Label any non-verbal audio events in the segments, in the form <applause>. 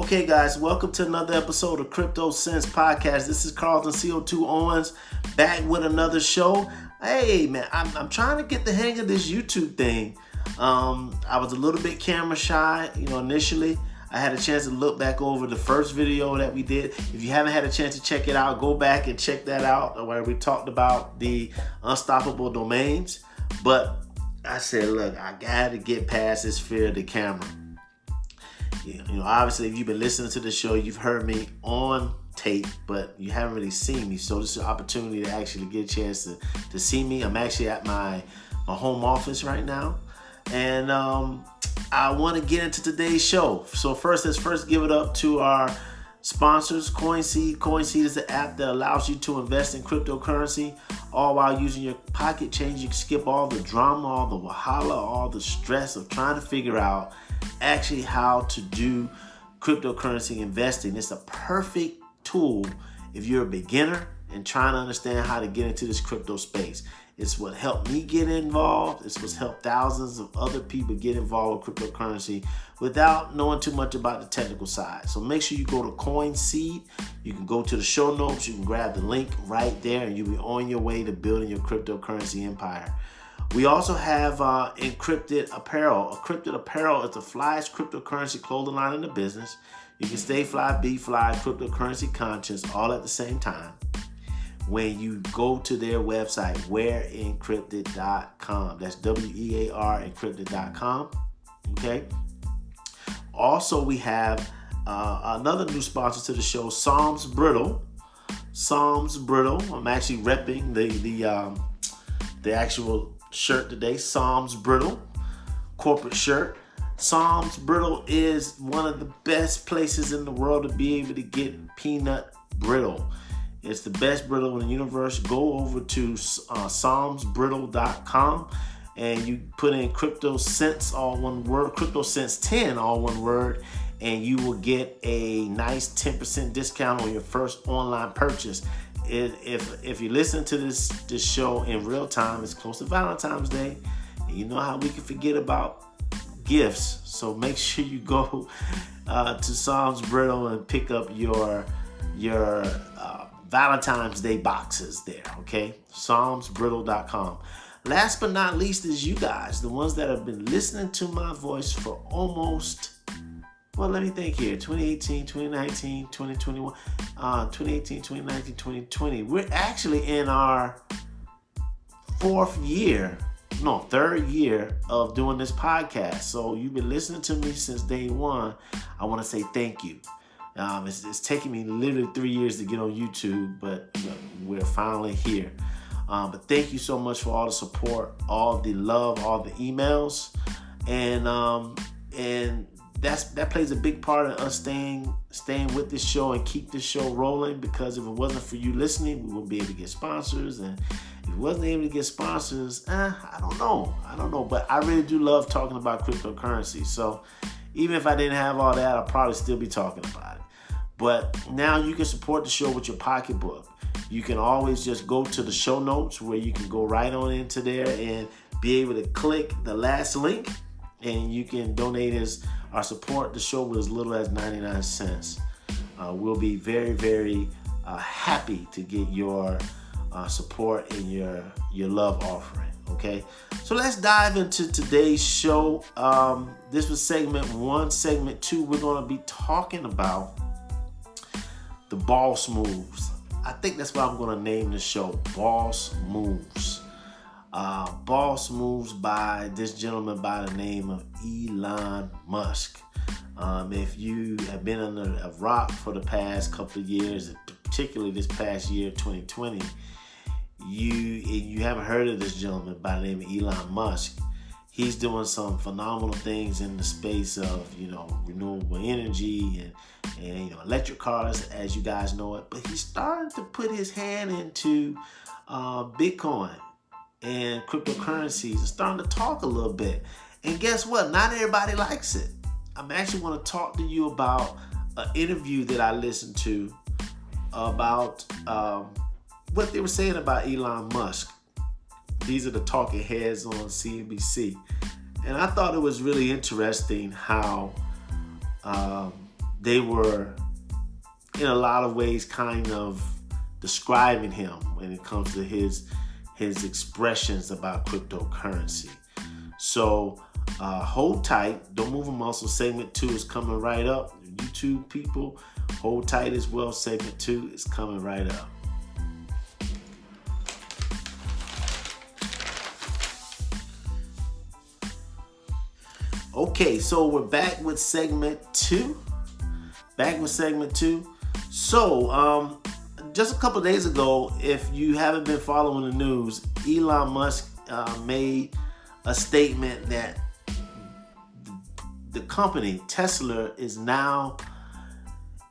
Okay, guys, welcome to another episode of Crypto Sense Podcast. This is Carlton CO2 Owens back with another show. Hey, man, I'm, I'm trying to get the hang of this YouTube thing. Um, I was a little bit camera shy, you know, initially. I had a chance to look back over the first video that we did. If you haven't had a chance to check it out, go back and check that out where we talked about the unstoppable domains. But I said, look, I got to get past this fear of the camera. You know, obviously, if you've been listening to the show, you've heard me on tape, but you haven't really seen me. So this is an opportunity to actually get a chance to, to see me. I'm actually at my, my home office right now. And um, I want to get into today's show. So first, let's first give it up to our sponsors, CoinSeed. CoinSeed is the app that allows you to invest in cryptocurrency, all while using your pocket change. You can skip all the drama, all the wahala, all the stress of trying to figure out actually how to do cryptocurrency investing. It's a perfect tool if you're a beginner and trying to understand how to get into this crypto space. It's what helped me get involved. It's what's helped thousands of other people get involved with cryptocurrency without knowing too much about the technical side. So make sure you go to CoinSeed. You can go to the show notes. You can grab the link right there, and you'll be on your way to building your cryptocurrency empire. We also have uh, Encrypted Apparel. Encrypted Apparel is the flyest cryptocurrency clothing line in the business. You can stay fly, be fly, cryptocurrency conscious all at the same time when you go to their website, wearencrypted.com. That's W E A R encrypted.com. Okay. Also, we have uh, another new sponsor to the show, Psalms Brittle. Psalms Brittle. I'm actually repping the the um, the actual shirt today. Psalms Brittle corporate shirt. Psalms Brittle is one of the best places in the world to be able to get peanut brittle. It's the best brittle in the universe. Go over to uh, psalmsbrittle.com and you put in crypto sense all one word, crypto sense 10 all one word, and you will get a nice 10% discount on your first online purchase. If if you listen to this this show in real time, it's close to Valentine's Day, and you know how we can forget about gifts. So make <laughs> sure you go uh, to Psalms Brittle and pick up your your uh, Valentine's Day boxes there, okay? PsalmsBrittle.com. Last but not least is you guys, the ones that have been listening to my voice for almost, well, let me think here 2018, 2019, 2021, uh, 2018, 2019, 2020. We're actually in our fourth year, no, third year of doing this podcast. So you've been listening to me since day one. I want to say thank you. Um, it's, it's taken me literally three years to get on YouTube, but we're finally here. Um, but thank you so much for all the support, all the love, all the emails, and um, and that's that plays a big part of us staying staying with this show and keep this show rolling. Because if it wasn't for you listening, we wouldn't be able to get sponsors, and if we wasn't able to get sponsors, eh, I don't know, I don't know. But I really do love talking about cryptocurrency. So even if I didn't have all that, I'd probably still be talking about it. But now you can support the show with your pocketbook. You can always just go to the show notes where you can go right on into there and be able to click the last link and you can donate as or support the show with as little as 99 cents. Uh, we'll be very, very uh, happy to get your uh, support and your your love offering. Okay, so let's dive into today's show. Um, this was segment one. Segment two, we're going to be talking about the boss moves. I think that's what I'm going to name the show Boss Moves. Uh, boss Moves by this gentleman by the name of Elon Musk. Um, if you have been under a rock for the past couple of years, particularly this past year, 2020, you you haven't heard of this gentleman by the name of Elon Musk he's doing some phenomenal things in the space of you know renewable energy and and you know electric cars as you guys know it but he's starting to put his hand into uh, bitcoin and cryptocurrencies and starting to talk a little bit. And guess what? Not everybody likes it. I'm actually going to talk to you about an interview that i listened to about um, what they were saying about elon musk. These are the talking heads on CNBC. And I thought it was really interesting how um, they were in a lot of ways kind of describing him when it comes to his his expressions about cryptocurrency. So uh, hold tight. Don't move a muscle. Segment two is coming right up. YouTube people, hold tight as well. Segment two is coming right up. Okay, so we're back with segment two. Back with segment two. So, um, just a couple days ago, if you haven't been following the news, Elon Musk uh, made a statement that the company Tesla is now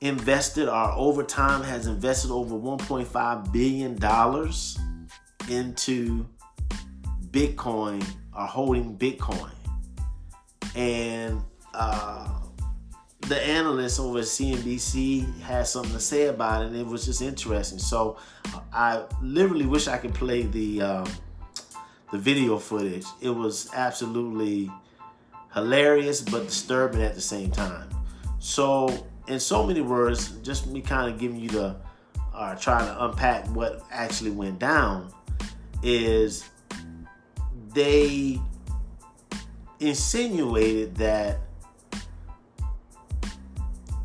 invested or over time has invested over 1.5 billion dollars into Bitcoin or holding Bitcoin. And uh, the analyst over at CNBC had something to say about it, and it was just interesting. So I literally wish I could play the um, the video footage. It was absolutely hilarious but disturbing at the same time. So, in so many words, just me kind of giving you the uh, trying to unpack what actually went down is they insinuated that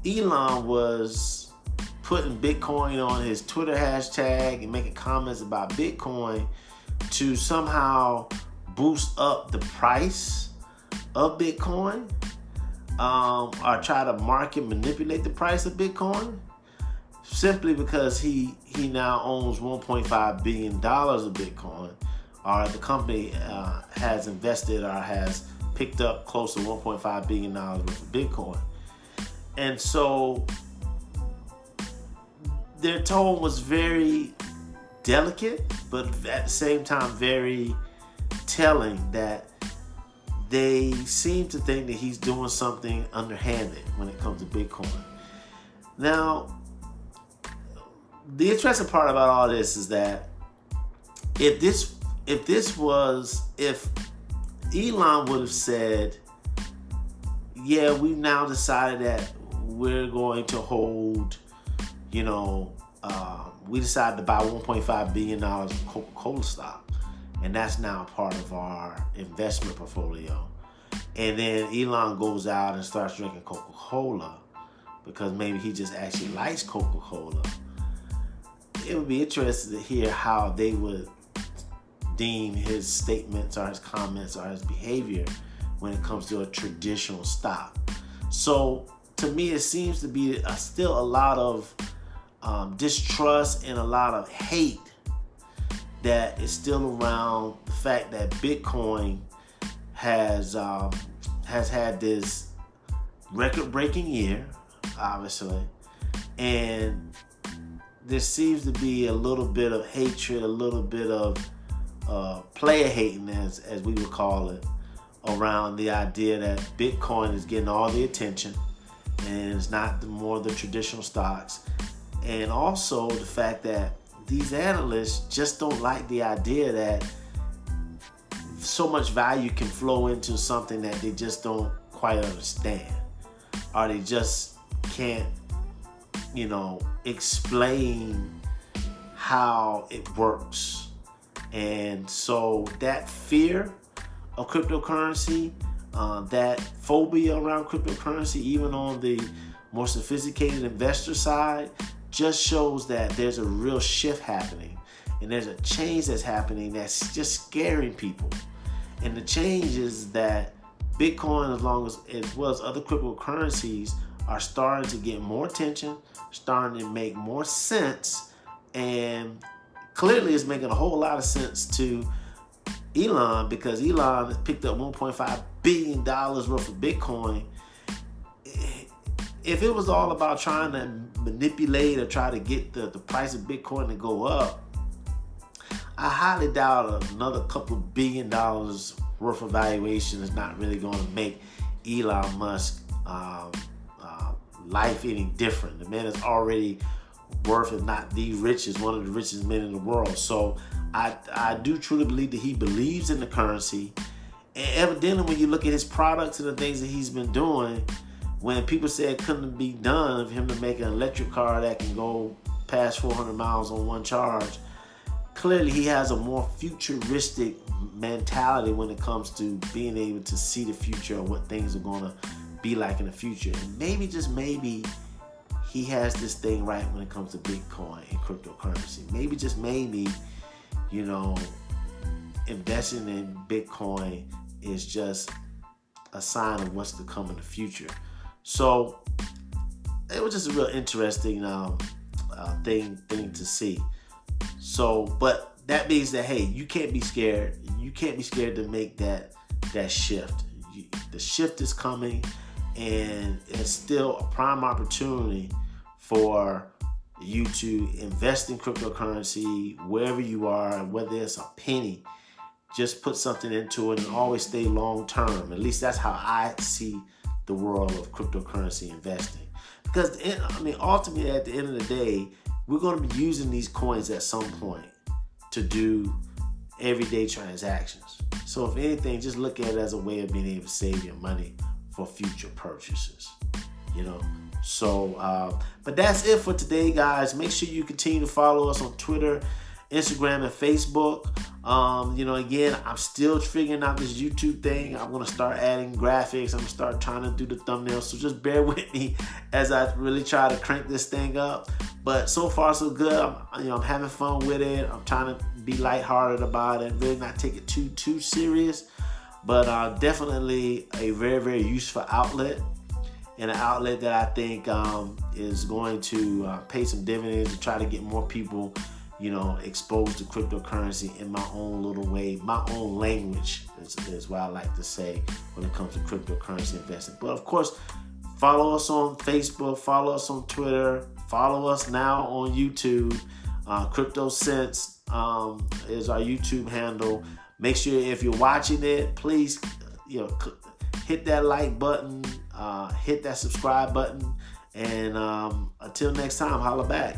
Elon was putting Bitcoin on his Twitter hashtag and making comments about Bitcoin to somehow boost up the price of Bitcoin um, or try to market manipulate the price of Bitcoin simply because he he now owns 1.5 billion dollars of Bitcoin or the company uh, has invested or has picked up close to 1.5 billion dollars worth of Bitcoin and so their tone was very delicate but at the same time very telling that they seem to think that he's doing something underhanded when it comes to Bitcoin. Now, the interesting part about all this is that if this if this was if Elon would have said, "Yeah, we've now decided that we're going to hold, you know, uh, we decided to buy 1.5 billion dollars of Coca-Cola stock." and that's now part of our investment portfolio. And then Elon goes out and starts drinking Coca Cola because maybe he just actually likes Coca Cola. It would be interesting to hear how they would deem his statements or his comments or his behavior when it comes to a traditional stock. So to me, it seems to be a, still a lot of um, distrust and a lot of hate that is still around the fact that Bitcoin has um, has had this record-breaking year, obviously, and there seems to be a little bit of hatred, a little bit of uh, player hating, as as we would call it, around the idea that Bitcoin is getting all the attention, and it's not the more the traditional stocks, and also the fact that these analysts just don't like the idea that so much value can flow into something that they just don't quite understand. Or they just can't you know explain how it works. And so that fear of cryptocurrency uh, that phobia around cryptocurrency even on the more sophisticated investor side just shows that there's a real shift happening and there's a change that's happening that's just scaring people. And the change is that Bitcoin, as long as as well as other cryptocurrencies, are starting to get more attention, starting to make more sense, and clearly it's making a whole lot of sense to Elon because Elon has picked up 1.5 billion dollars worth of Bitcoin. If it was all about trying to manipulate or try to get the, the price of Bitcoin to go up, I highly doubt another couple billion dollars worth of valuation is not really going to make Elon Musk um, uh, life any different. The man is already worth, if not the richest, one of the richest men in the world. So I, I do truly believe that he believes in the currency. And evidently, when you look at his products and the things that he's been doing, when people said it couldn't be done for him to make an electric car that can go past 400 miles on one charge, clearly he has a more futuristic mentality when it comes to being able to see the future of what things are going to be like in the future. And maybe, just maybe, he has this thing right when it comes to Bitcoin and cryptocurrency. Maybe, just maybe, you know, investing in Bitcoin is just a sign of what's to come in the future. So it was just a real interesting um, uh, thing thing to see. So, but that means that hey, you can't be scared. You can't be scared to make that that shift. You, the shift is coming, and it's still a prime opportunity for you to invest in cryptocurrency wherever you are, whether it's a penny. Just put something into it and always stay long term. At least that's how I see the world of cryptocurrency investing. Because I mean, ultimately, at the end of the day, we're going to be using these coins at some point to do everyday transactions. So, if anything, just look at it as a way of being able to save your money for future purchases. You know. So, uh, but that's it for today, guys. Make sure you continue to follow us on Twitter, Instagram, and Facebook. Um, you know, again, I'm still figuring out this YouTube thing. I'm gonna start adding graphics. I'm gonna start trying to do the thumbnails. So just bear <laughs> with me as I really try to crank this thing up. But so far so good. I'm, you know, I'm having fun with it. I'm trying to be lighthearted about it, really not take it too too serious. But uh, definitely a very very useful outlet and an outlet that I think um, is going to uh, pay some dividends to try to get more people you know, exposed to cryptocurrency in my own little way, my own language is, is what I like to say when it comes to cryptocurrency investing. But of course, follow us on Facebook, follow us on Twitter, follow us now on YouTube. Uh, Crypto Sense um, is our YouTube handle. Make sure if you're watching it, please, you know, hit that like button, uh, hit that subscribe button, and um, until next time, holla back.